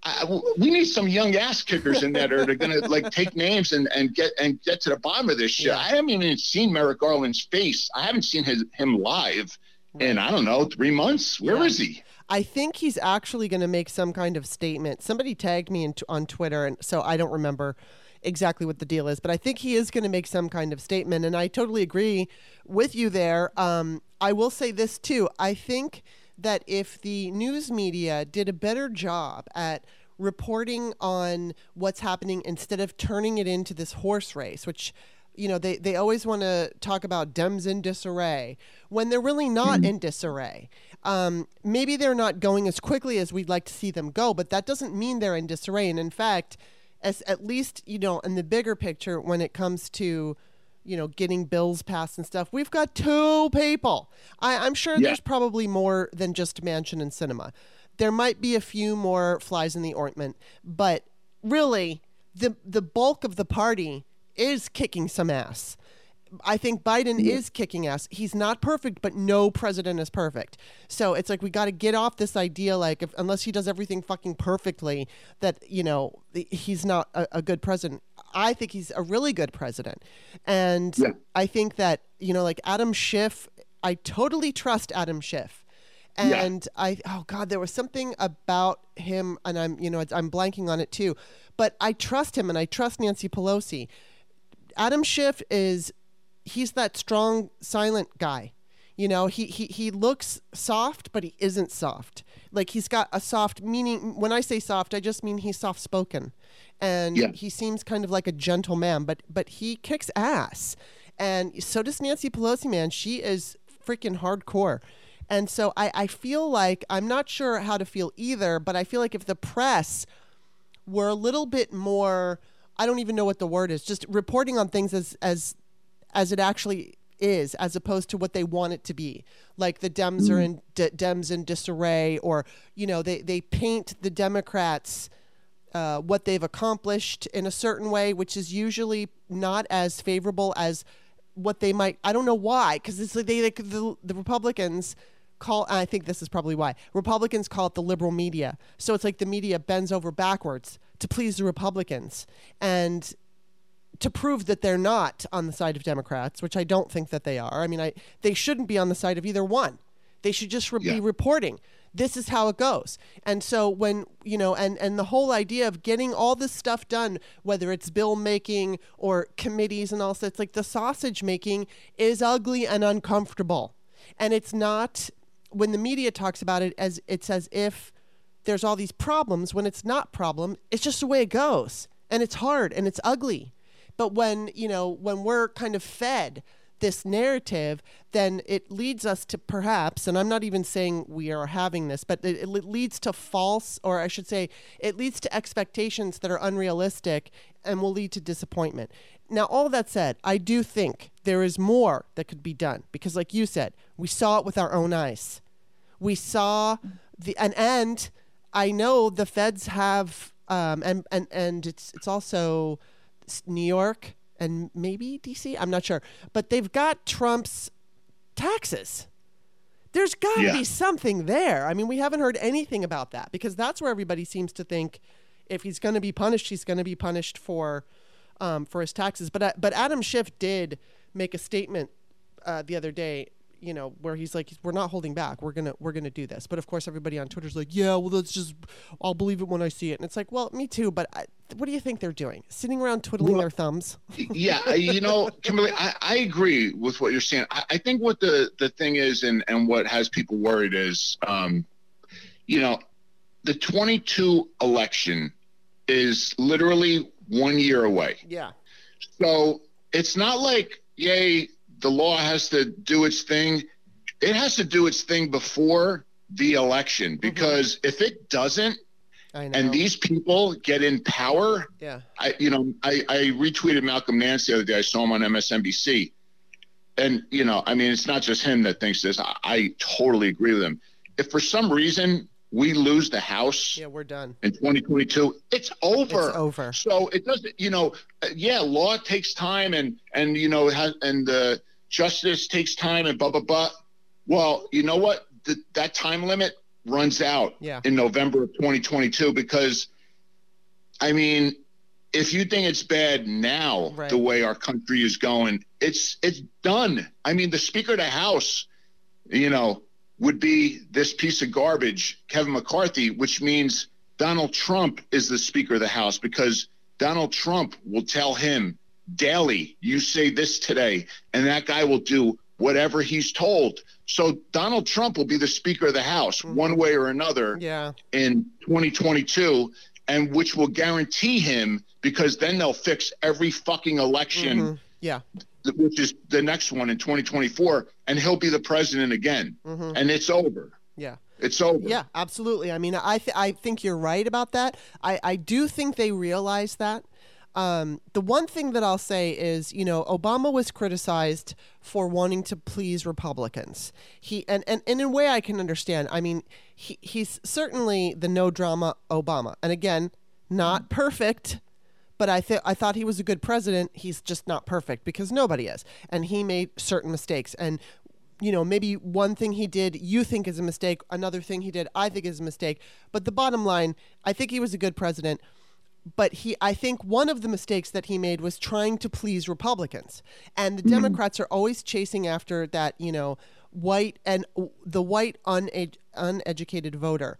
I, we need some young ass kickers in there that are going to like take names and, and get and get to the bottom of this shit.
Yeah.
I haven't even seen Merrick Garland's face. I haven't seen his him live in I don't know three months. Where is
Yeah.
he?
I think he's actually going to make some kind of statement. Somebody tagged me in on Twitter, and so I don't remember exactly what the deal is, but I think he is going to make some kind of statement. And I totally agree with you there. Um, I will say this too. I think that if the news media did a better job at reporting on what's happening instead of turning it into this horse race, which you know they, they always want to talk about Dems in disarray when they're really not in disarray. Um, maybe they're not going as quickly as we'd like to see them go, but that doesn't mean they're in disarray. And in fact, as at least you know in the bigger picture, when it comes to you know getting bills passed and stuff, we've got two people. I, I'm sure
Yeah.
there's probably more than just Manchin and Sinema. There might be a few more flies in the ointment, but really, the the bulk of the party is kicking some ass. I think Biden is kicking ass. He's not perfect, but no president is perfect. So it's like we got to get off this idea, like if, unless he does everything fucking perfectly, that you know he's not a, a good president. I think he's a really good president, and
Yeah.
I think that you know, like Adam Schiff, I totally trust Adam Schiff.
Yeah.
And I, oh God, there was something about him, and I'm, you know, I'm blanking on it too. But I trust him, and I trust Nancy Pelosi. Adam Schiff is he's that strong silent guy. You know, he he he looks soft, but he isn't soft. Like he's got a soft meaning when I say soft, I just mean he's soft spoken. And
Yeah.
he seems kind of like a gentle man, but but he kicks ass. And so does Nancy Pelosi, man. She is freaking hardcore. And so I, I feel like I'm not sure how to feel either, but I feel like if the press were a little bit more I don't even know what the word is, just reporting on things as as as it actually is, as opposed to what they want it to be. Like the Dems are in d- Dems in disarray, or you know they they paint the Democrats uh, what they've accomplished in a certain way, which is usually not as favorable as what they might. I don't know why, because it's like they, they the, the Republicans call. And I think this is probably why Republicans call it the liberal media. So it's like the media bends over backwards to please the Republicans and to prove that they're not on the side of Democrats, which I don't think that they are. I mean, I they shouldn't be on the side of either one. They should just re- be reporting. This is how it goes. And so when, you know, and and the whole idea of getting all this stuff done, whether it's bill making or committees and all that, it's like the sausage making is ugly and uncomfortable. And it's not when the media talks about it as it's as if there's all these problems when it's not problem it's just the way it goes and it's hard and it's ugly but when you know when we're kind of fed this narrative then it leads us to perhaps and i'm not even saying we are having this but it, it leads to false or i should say it leads to expectations that are unrealistic and will lead to disappointment. Now all that said i do think there is more that could be done because like you said we saw it with our own eyes. We saw the and and I know the feds have um and and and it's it's also New York and maybe DC I'm not sure but they've got Trump's taxes There's got to
Yeah.
be something there. I mean, we haven't heard anything about that because that's where everybody seems to think if he's going to be punished, he's going to be punished for um, for his taxes. But uh, but Adam Schiff did make a statement uh, the other day, you know, where he's like, "We're not holding back. We're gonna we're gonna do this." But of course, everybody on Twitter's like, "Yeah, well, that's just I'll believe it when I see it." And it's like, well, me too. But I, what do you think they're doing? Sitting around twiddling
Well-
their thumbs?
yeah, you know, Kimberley, I, I agree with what you're saying. I, I think what the the thing is, and and what has people worried is, um, you know, the 22 election is literally one year away.
Yeah.
So it's not like, yay, the law has to do its thing. It has to do its thing before the election mm-hmm. because if it doesn't, and these people get in power,
yeah.
I, you know, I, I retweeted Malcolm Nance the other day. I saw him on MSNBC, and you know, I mean, it's not just him that thinks this. I, I totally agree with him. If for some reason we lose the House
Yeah, we're done.
in 2022, it's over.
It's over.
So it doesn't, you know, uh, yeah, law takes time, and and you know, and uh, justice takes time, and blah blah blah. Well, you know what? The, that time limit runs out
Yeah.
in November of 2022 because, I mean, if you think it's bad now,
Right.
the way our country is going, it's it's done. I mean, the Speaker of the House, you know, would be this piece of garbage, Kevin McCarthy, which means Donald Trump is the Speaker of the House because Donald Trump will tell him daily, you say this today, and that guy will do whatever he's told. So Donald Trump will be the Speaker of the House
Mhm.
one way or another
Yeah.
in 2022, and which will guarantee him because then they'll fix every fucking election,
Mhm. Yeah.
Which is the next one in 2024, and he'll be the president again,
hmm
and it's over.
Yeah.
It's over.
Yeah, absolutely. I mean, I th- I think you're right about that. I I do think they realize that. Um, the one thing that I'll say is, you know, Obama was criticized for wanting to please Republicans. He and, and, and in a way I can understand. I mean, he, he's certainly the no drama Obama. And again, not perfect, but I th- I thought he was a good president. He's just not perfect because nobody is. And he made certain mistakes. And you know, maybe one thing he did you think is a mistake, another thing he did I think is a mistake. But the bottom line, I think he was a good president. But he, I think one of the mistakes that he made was trying to please Republicans, and the mm-hmm. Democrats are always chasing after that, you know, white and the white uned- uneducated voter.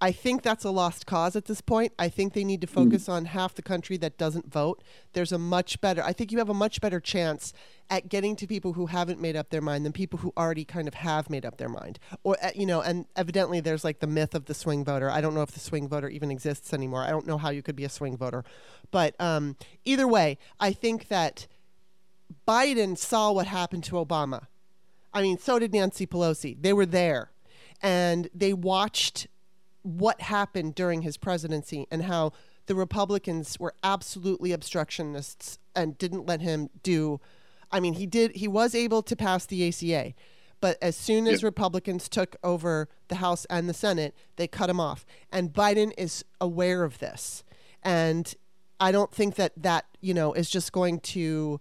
I think that's a lost cause at this point. I think they need to focus on half the country that doesn't vote. There's a much better, I think you have a much better chance at getting to people who haven't made up their mind than people who already kind of have made up their mind. Or, uh, you know, and evidently there's like the myth of the swing voter. I don't know if the swing voter even exists anymore. I don't know how you could be a swing voter. But um, either way, I think that Biden saw what happened to Obama. I mean, so did Nancy Pelosi. They were there and they watched what happened during his presidency and how the Republicans were absolutely obstructionists and didn't let him do. I mean, he did. He was able to pass the ACA, but as soon as
Yeah.
Republicans took over the House and the Senate, they cut him off. And Biden is aware of this, and I don't think that that you know is just going to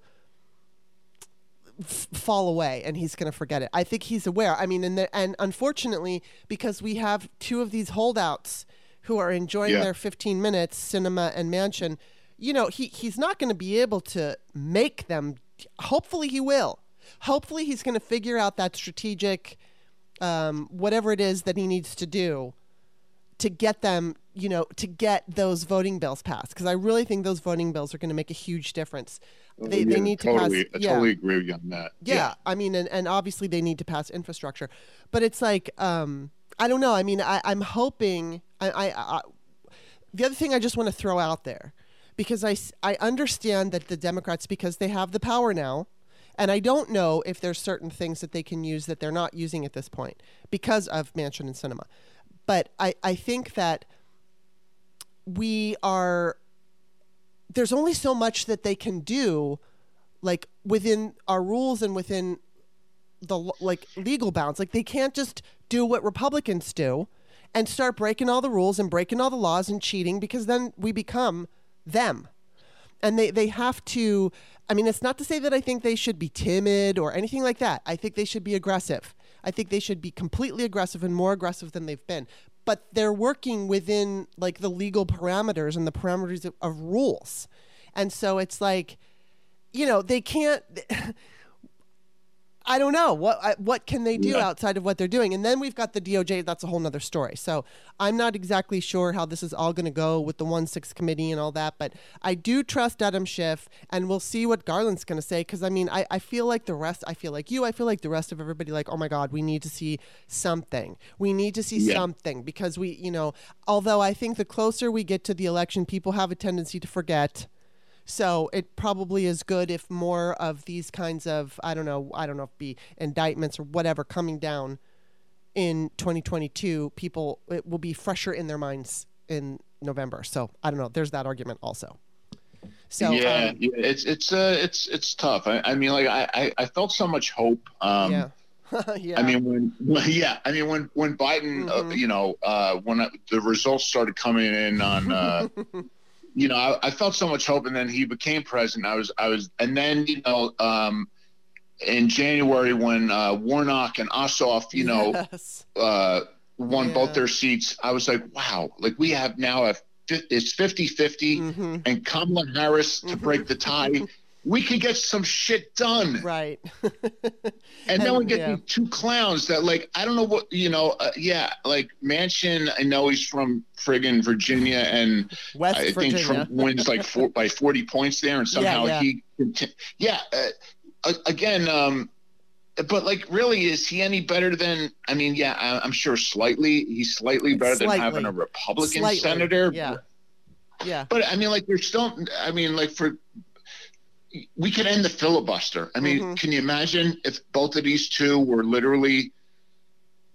f- fall away and he's going to forget it. I think he's aware. I mean, and the, and unfortunately, because we have two of these holdouts who are enjoying
Yeah.
their 15 minutes, Sinema and Manchin, you know, he he's not going to be able to make them. Hopefully, he will. Hopefully, he's going to figure out that strategic, um, whatever it is that he needs to do to get them, you know, to get those voting bills passed. Because I really think those voting bills are going to make a huge difference. They,
Yeah,
they need to
totally,
pass.
I
yeah.
totally agree with you on that.
Yeah, I mean, and, and obviously they need to pass infrastructure, but it's like um, I don't know. I mean, I, I'm hoping. I, I, I the other thing I just want to throw out there, because I I understand that the Democrats because they have the power now, and I don't know if there's certain things that they can use that they're not using at this point because of Manchin and Sinema, but I I think that we are there's only so much that they can do like within our rules and within the like legal bounds. Like they can't just do what republicans do and start breaking all the rules and breaking all the laws and cheating because then we become them. And they they have to i mean it's not to say that i think they should be timid or anything like that. I think they should be aggressive. I think they should be completely aggressive and more aggressive than they've been. But they're working within like the legal parameters and the parameters of, of rules. And so it's like, you know, they can't. I don't know what what can they do yeah. outside of what they're doing, and then we've got the DOJ. That's a whole nother story. So I'm not exactly sure how this is all going to go with the one six committee and all that, but I do trust Adam Schiff, and we'll see what Garland's going to say. Because I mean, I, I feel like the rest. I feel like you. I feel like the rest of everybody. Like, oh my God, we need to see something. We need to see yeah. something because we, you know, although I think the closer we get to the election, people have a tendency to forget so it probably is good if more of these kinds of I don't know I don't know if be indictments or whatever coming down in 2022 people it will be fresher in their minds in November. So I don't know. There's that argument also.
So yeah, um, yeah it's it's uh it's it's tough. I, I mean like I, I felt so much hope. Um, yeah. yeah. I mean, when, when, yeah, I mean, when when Biden, uh, mm-hmm. uh, you know, uh, when the results started coming in on uh, you know, I, I, felt so much hope, and then he became president. I was, I was, and then you know, um, in January when uh, Warnock and Ossoff, you know, yes. uh, won yeah. both their seats, I was like, wow, like we have now a it's 50 50 mm-hmm. and Kamala Harris to mm-hmm. break the tie. we could get some shit done.
Right.
and then we get yeah. these two clowns that, like, I don't know what, you know, uh, yeah, like Manchin. I know he's from friggin' Virginia, and
West
I
Virginia.
think Trump wins like four, by 40 points there, and somehow yeah, yeah. he, yeah, uh, again, um, but like, really, is he any better than? I mean, yeah, I, am sure slightly. He's slightly better slightly. than having a Republican slightly. senator.
Yeah, yeah.
But I mean, like, there's still. I mean, like for we could end the filibuster. I mean, mm-hmm. can you imagine if both of these two were literally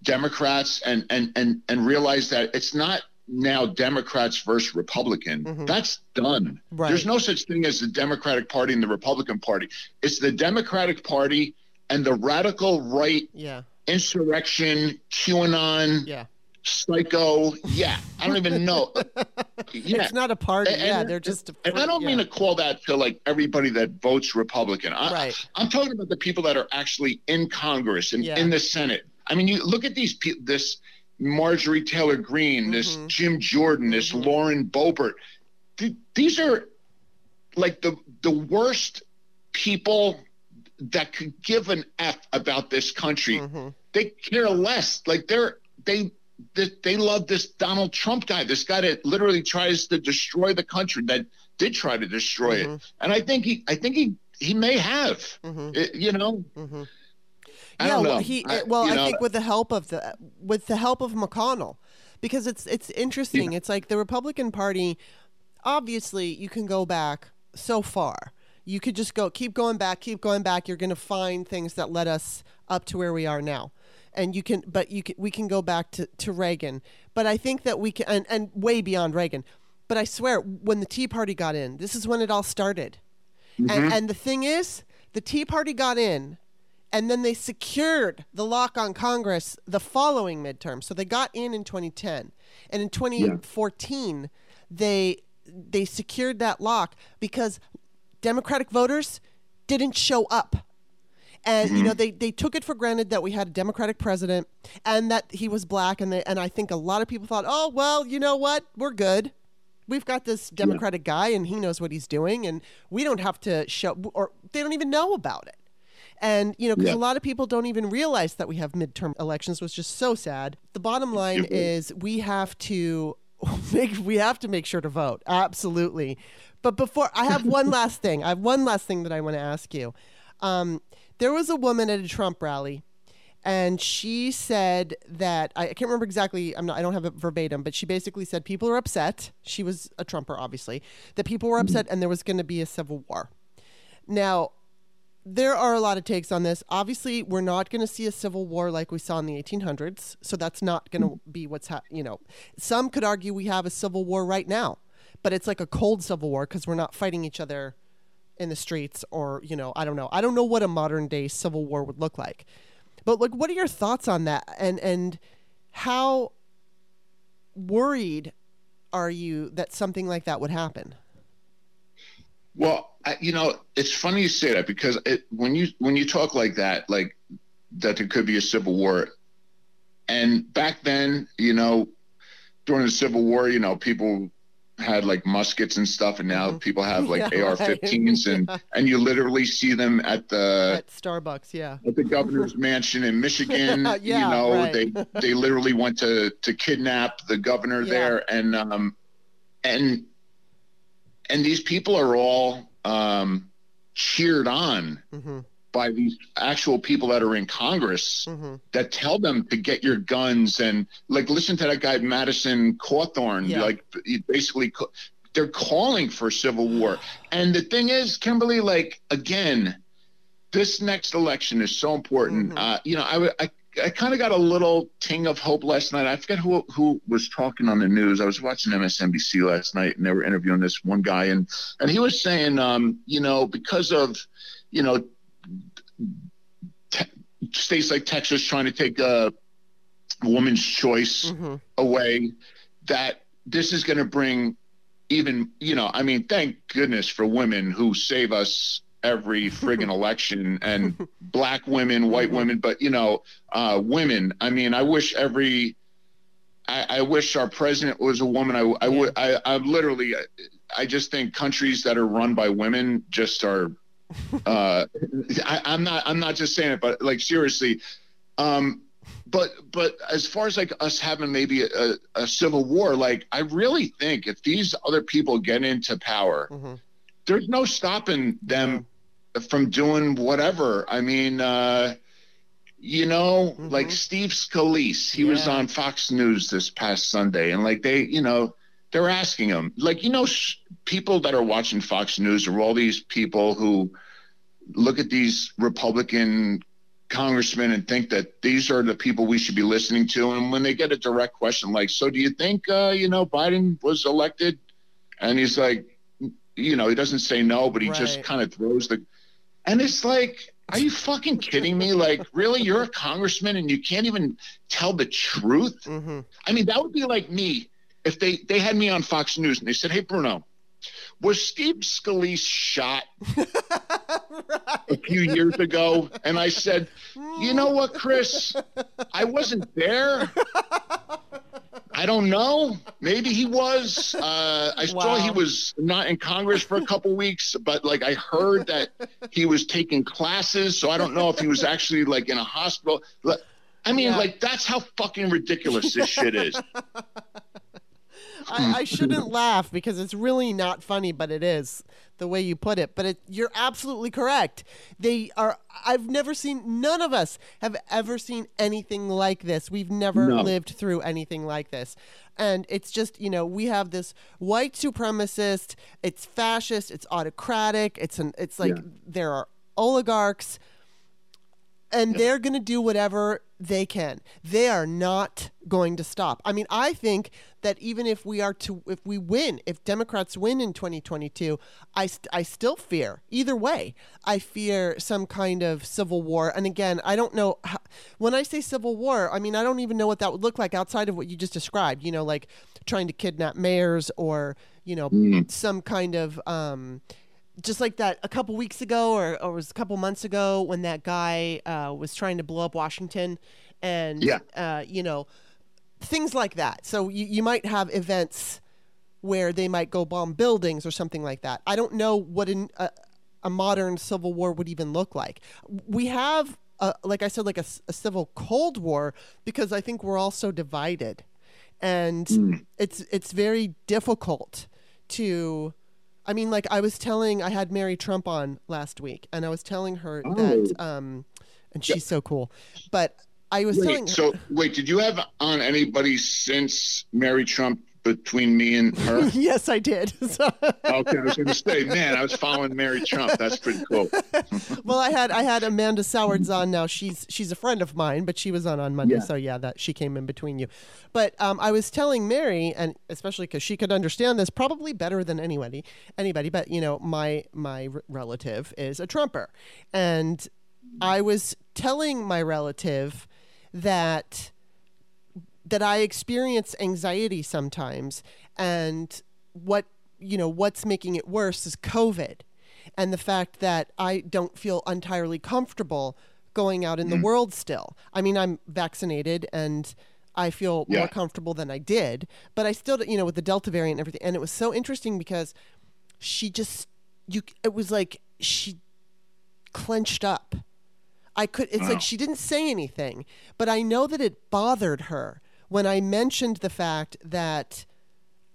Democrats and and and and realize that it's not now Democrats versus Republican. Mm-hmm. That's done. Right. There's no such thing as the Democratic Party and the Republican Party. It's the Democratic Party and the radical right
yeah.
insurrection, QAnon,
yeah
psycho. Yeah, I don't even know.
Yeah. It's not a party. And, yeah, they're just.
And I don't
yeah.
mean to call that to like everybody that votes Republican. I,
right.
I'm talking about the people that are actually in Congress and yeah. in the Senate. I mean, you look at these people. This Marjorie Taylor Greene, mm-hmm. this Jim Jordan, this mm-hmm. Lauren Boebert. Th- these are like the the worst people that could give an f about this country. Mm-hmm. They care less. Like they're they they love this Donald Trump guy, this guy that literally tries to destroy the country, that did try to destroy mm-hmm. it. And I think he, I think he, he may have, mm-hmm. it, you know.
Mm-hmm. yeah, well, he, I, well, I know, think with the help of the, with the help of McConnell, because it's it's interesting. Yeah. It's like the Republican Party. Obviously, you can go back so far. You could just go, keep going back, keep going back. You're going to find things that led us up to where we are now and you can but you can we can go back to, to Reagan. But I think that we can and, and way beyond Reagan. But I swear when the Tea Party got in this is when it all started. Mm-hmm. and, and the thing is the Tea Party got in and then they secured the lock on Congress the following midterm. So they got in in 2010 and in 2014 yeah. they they secured that lock because Democratic voters didn't show up and mm-hmm. you know they, they took it for granted that we had a democratic president and that he was black. And they, and I think a lot of people thought oh well you know what? We're good. We've got this democratic yeah. guy and he knows what he's doing and we don't have to show or they don't even know about it. And you know because yeah. a lot of people don't even realize that we have midterm elections was just so sad. The bottom line is we have to make we have to make sure to vote. Absolutely. But before i have one last thing. I have one last thing that i want to ask you. Um, there was a woman at a Trump rally and she said that I, can't remember exactly. I'm not. I don't have it verbatim, but she basically said people are upset. She was a Trumper, obviously. That people were upset, and there was going to be a civil war. Now, there are a lot of takes on this. Obviously, we're not going to see a civil war like we saw in the 1800s, so that's not going to be what's ha- you know. Some could argue we have a civil war right now, but it's like a cold civil war because we're not fighting each other in the streets or you know i don't know. I don't know what a modern day civil war would look like. But like what are your thoughts on that? And and how worried are you that something like that would happen?
Well I, you know it's funny you say that because it, when you when you talk like that like that there could be a civil war. And back then, you know, during the Civil War, you know, people had like muskets and stuff, and now mm-hmm. people have like yeah, AR-15s, right. and and you literally see them at the
at Starbucks, yeah,
at the governor's mansion in Michigan. yeah, you know, right. they they literally went to to kidnap the governor yeah. there, and um, and and these people are all um, cheered on. Mm-hmm by these actual people that are in Congress mm-hmm. that tell them to get your guns and like listen to that guy Madison Cawthorn yeah. like basically they're calling for civil war and the thing is Kimberley like again this next election is so important mm-hmm. uh, you know I I, I kind of got a little ting of hope last night I forget who who was talking on the news I was watching MSNBC last night and they were interviewing this one guy and and he was saying um you know because of you know states like Texas trying to take a woman's choice mm-hmm. away, that this is going to bring even, you know, I mean, thank goodness for women who save us every friggin' election and black women, white mm-hmm. women, but you know, uh, women. I mean, I wish every, I, I wish our president was a woman. I, I would, I, I literally, I just think countries that are run by women just are uh, I, am not I'm not just saying it, but like seriously. Um, but but as far as like us having maybe a, a, civil war, like I really think if these other people get into power, mm-hmm. there's no stopping them mm-hmm. from doing whatever. I mean, uh, you know, mm-hmm. like Steve Scalise, he yeah. was on Fox News this past Sunday, and like they, you know, they're asking him, like, you know, sh- people that are watching Fox News are all these people who look at these Republican congressmen and think that these are the people we should be listening to. And when they get a direct question like, so do you think, uh, you know, Biden was elected? And he's like, you know, he doesn't say no, but he right. just kind of throws the, and it's like, are you fucking kidding me? Like, really? You're a congressman and you can't even tell the truth? Mm-hmm. I mean, that would be like me if they they had me on Fox News and they said, "Hey, Bruno, was Steve Scalise shot right. a few years ago?" And I said, "You know what, Chris? I wasn't there." I don't know. Maybe he was. Uh, I wow. saw he was not in Congress for a couple weeks, but like I heard that he was taking classes. So I don't know if he was actually like in a hospital. I mean, yeah. like that's how fucking ridiculous this shit is.
I, I, shouldn't laugh because it's really not funny, but it is the way you put it. But it, you're absolutely correct. They are. I've never seen. None of us have ever seen anything like this. We've never no. lived through anything like this. And it's just, you know, we have this white supremacist. It's fascist. It's autocratic. It's an. It's like yeah. there are oligarchs and they're going to do whatever they can. They are not going to stop. I mean, I think that even if we are to, if we win, if Democrats win in 2022, I, st- I still fear either way. I fear some kind of civil war. And again, I don't know how, when I say civil war, I mean, I don't even know what that would look like outside of what you just described, you know, like trying to kidnap mayors or, you know, mm. some kind of, um, just like that a couple weeks ago or, or it was a couple months ago when that guy uh, was trying to blow up Washington and yeah. uh, you know things like that. So you, you might have events where they might go bomb buildings or something like that. I don't know what an, a, a modern civil war would even look like. We have, a, like I said, like a, a civil Cold War because I think we're all so divided, and mm. it's it's very difficult to I mean, like I was telling, I had Mary Trump on last week, and I was telling her oh. that, um, and she's so cool. But I was
wait,
telling her.
So wait, did you have on anybody since Mary Trump between me and her?
yes, I did.
So. okay, I was going to say, man, I was following Mary Trump. That's pretty cool.
well, I had I had Amanda Sowards on. Now she's she's a friend of mine, but she was on on Monday, yeah. so yeah, that she came in between you. But um, I was telling Mary, and especially because she could understand this probably better than anybody, anybody. But you know, my my relative is a Trumper, and I was telling my relative that that I experience anxiety sometimes and what you know what's making it worse is COVID and the fact that I don't feel entirely comfortable going out in the mm-hmm. world still. I mean, I'm vaccinated and I feel
Yeah.
more comfortable than I did, but I still, you know, with the Delta variant and everything. And it was so interesting because she just, you, it was like she clenched up. I could, it's
Wow.
like she didn't say anything, but I know that it bothered her when I mentioned the fact that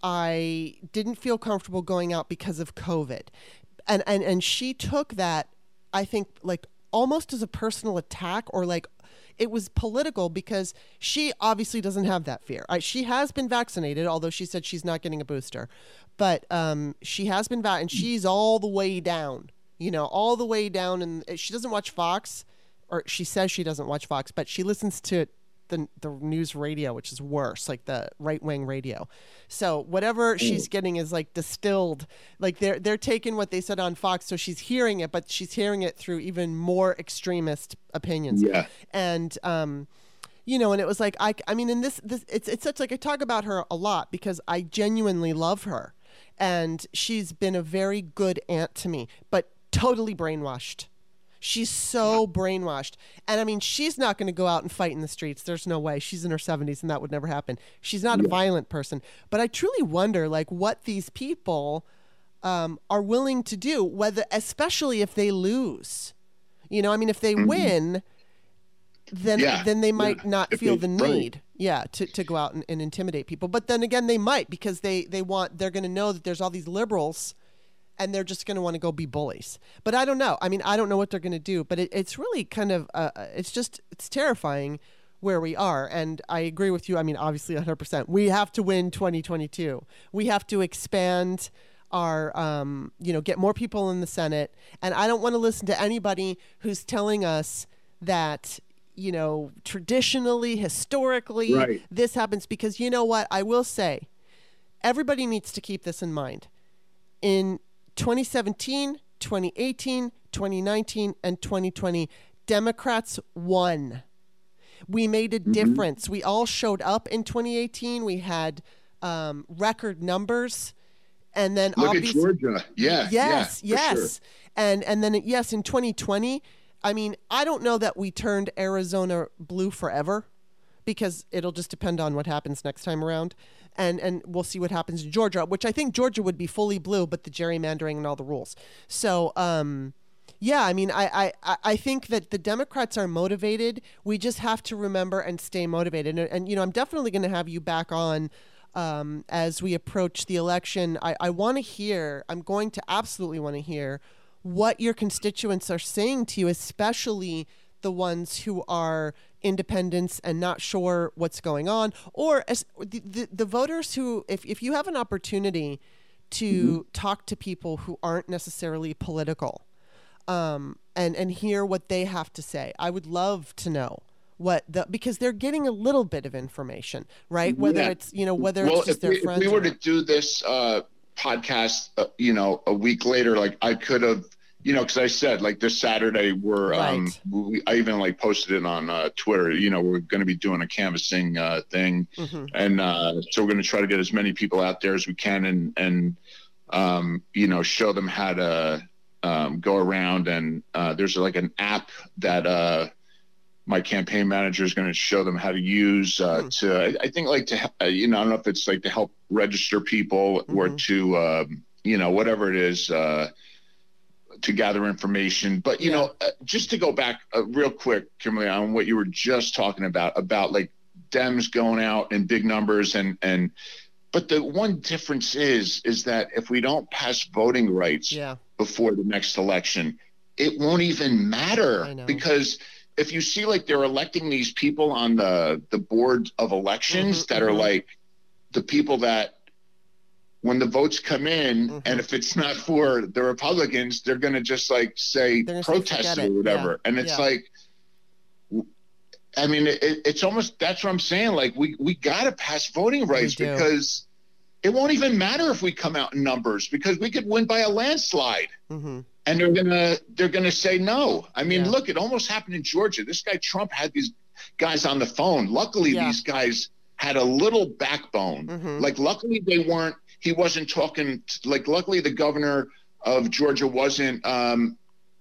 I didn't feel comfortable going out because of COVID. And, and, and she took that, I think, like almost as a personal attack or like it was political because she obviously doesn't have that fear. I, she has been vaccinated, although she said she's not getting a booster. But um, she has been vaccinated, and she's all the way down, you know, all the way down. And she doesn't watch Fox, or she says she doesn't watch Fox, but she listens to the, the news radio, which is worse, like the right wing radio. So whatever she's getting is like distilled. Like they're they're taking what they said on Fox, so she's hearing it, but she's hearing it through even more extremist opinions.
Yeah.
And um, you know, and it was like I I mean, in this this it's it's such like I talk about her a lot because I genuinely love her, and she's been a very good aunt to me, but totally brainwashed. She's so brainwashed. And I mean, she's not going to go out and fight in the streets. There's no way. She's in her 70s and that would never happen. She's not a violent person. But I truly wonder like what these people um, are willing to do, whether especially if they lose. You know, I mean, if they win, then
Yeah,
then they might
yeah.
not
If
feel the
right.
need, yeah, to, to go out and, and intimidate people. But then again, they might because they they want they're going to know that there's all these liberals, and they're just going to want to go be bullies. But I don't know. I mean, I don't know what they're going to do. But it, it's really kind of uh, uh, it's just it's terrifying where we are. And I agree with you. I mean, obviously, 100. percent We have to win 2022. We have to expand our um, you know get more people in the senate and i don't want to listen to anybody who's telling us that you know traditionally historically
Right.
this happens because you know what i will say everybody needs to keep this in mind in 2017 2018 2019 and 2020 democrats won we made a difference. We all showed up in 2018. We had um, record numbers, and then
Look at Georgia. Yeah.
yes,
yeah,
yes, and and then yes, in 2020. I mean, I don't know that we turned Arizona blue forever, because it'll just depend on what happens next time around, and and we'll see what happens in Georgia, which I think Georgia would be fully blue, but the gerrymandering and all the rules. So. um yeah, I mean, I, I, I- think that the Democrats are motivated. We just have to remember and stay motivated. And, and you know, I'm definitely going to have you back on um, as we approach the election. I, I want to hear, I'm going to absolutely want to hear what your constituents are saying to you, especially the ones who are independents and not sure what's going on, or as the, the, the voters who, if, if you have an opportunity to talk to people who aren't necessarily political um, and and hear what they have to say. I would love to know what the because they're getting a little bit of information, right? Whether
Yeah.
it's you know whether
well,
it's just
if
their
we, if
friends.
we
or
were to do this uh, podcast, uh, you know, a week later, like I could have, you know, because I said like this Saturday we're, um, we, I even like posted it on uh, Twitter. You know, we're going to be doing a canvassing uh, thing,
Mhm.
and uh, so we're going to try to get as many people out there as we can, and and um, you know, show them how to um, go around. And uh, there's like an app that. Uh, my campaign manager is going to show them how to use uh,
Hmm.
to I, I think like to uh, you know I don't know if it's like to help register people or
Mhm.
to um, you know whatever it is uh, to gather information but you
Yeah.
know uh, just to go back uh, real quick Kimberley on what you were just talking about about like Dems going out in big numbers and and but the one difference is is that if we don't pass voting rights
yeah,
before the next election, it won't even matter because if you see like they're electing these people on the the board of elections
Mhm,
that are
mhm.
like the people that when the votes come in
Mhm.
and if it's not for the Republicans, they're going to just like say
They're gonna say,
protest
"Forget
it or
it."
whatever.
Yeah,
And it's
yeah.
like I mean, it, it's almost that's what I'm saying. Like we we got to pass voting rights because it won't even matter if we come out in numbers because we could win by a landslide
hmm
and they're gonna they're gonna say no. I mean,
Yeah.
look, it almost happened in Georgia. This guy Trump had these guys on the phone. Luckily, these guys had a little backbone.
Mhm.
Like, luckily, they weren't. He wasn't talking. Like, luckily, the governor of Georgia wasn't um,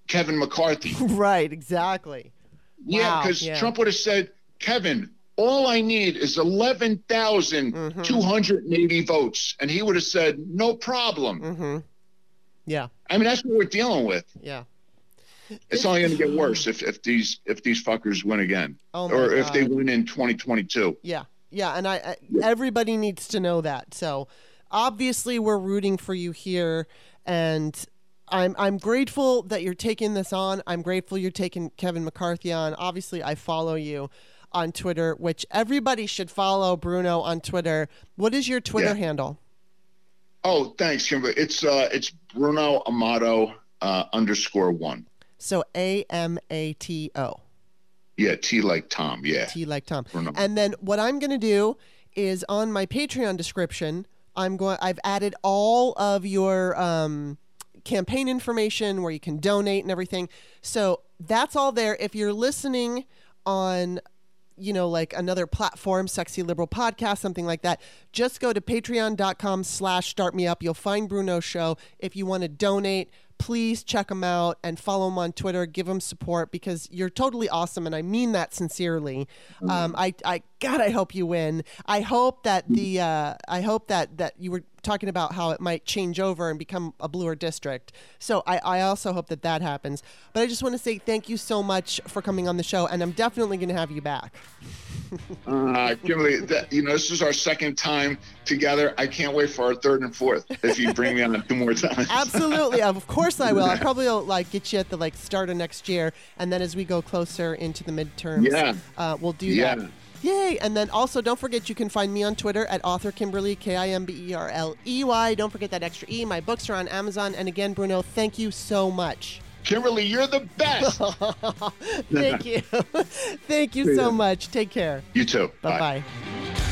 Kevin McCarthy.
right, exactly.
Yeah,
Wow,
because
yeah.
Trump would have said, Kevin, all I need is 11,280 votes. And he would have said, no problem.
Mm-hmm. Yeah,
I mean, that's what we're dealing with.
yeah.
It's only going to get worse if, if these if these fuckers win again,
Oh
or if they win in 2022.
Yeah, yeah, and I, I everybody needs to know that. So obviously, we're rooting for you here, and I'm I'm grateful that you're taking this on. I'm grateful you're taking Kevin McCarthy on. Obviously, I follow you on Twitter, which everybody should follow Bruno on Twitter. What is your Twitter
Yeah.
handle?
Oh, thanks, Kimber. It's uh, it's Bruno Amato uh, underscore one.
So A M A T O.
Yeah, T like Tom. Yeah,
T like Tom.
Bruno.
And then what I'm going to do is on my Patreon description, I'm going I've added all of your um, campaign information where you can donate and everything. So that's all there. If you're listening on you know like another platform sexy liberal podcast something like that just go to patreon.com slash start me up. You'll find bruno's show. If you want to donate please check him out and follow him on twitter. Give him support because you're totally awesome and i mean that sincerely. Um, I, I god i hope you win i hope that the uh, i hope that that you were talking about how it might change over and become a bluer district so I, I also hope that that happens but i just want to say thank you so much for coming on the show and i'm definitely going to have you back
uh, Kimberley, that, you know this is our second time together. I can't wait for our third and fourth. If you bring me on two more times.
Absolutely, of course I will. I probably will like get you at the like start of next year, and then as we go closer into the midterms,
Yeah.
uh, we'll do
Yeah.
that. Yay! And then also don't forget you can find me on Twitter at author Kimberley K I M B E R L E Y. Don't forget that extra E. My books are on Amazon. And again, Bruno, thank you so much.
Kimberley, you're the best.
Thank you, thank you so much. Take care.
you too.
Bye bye.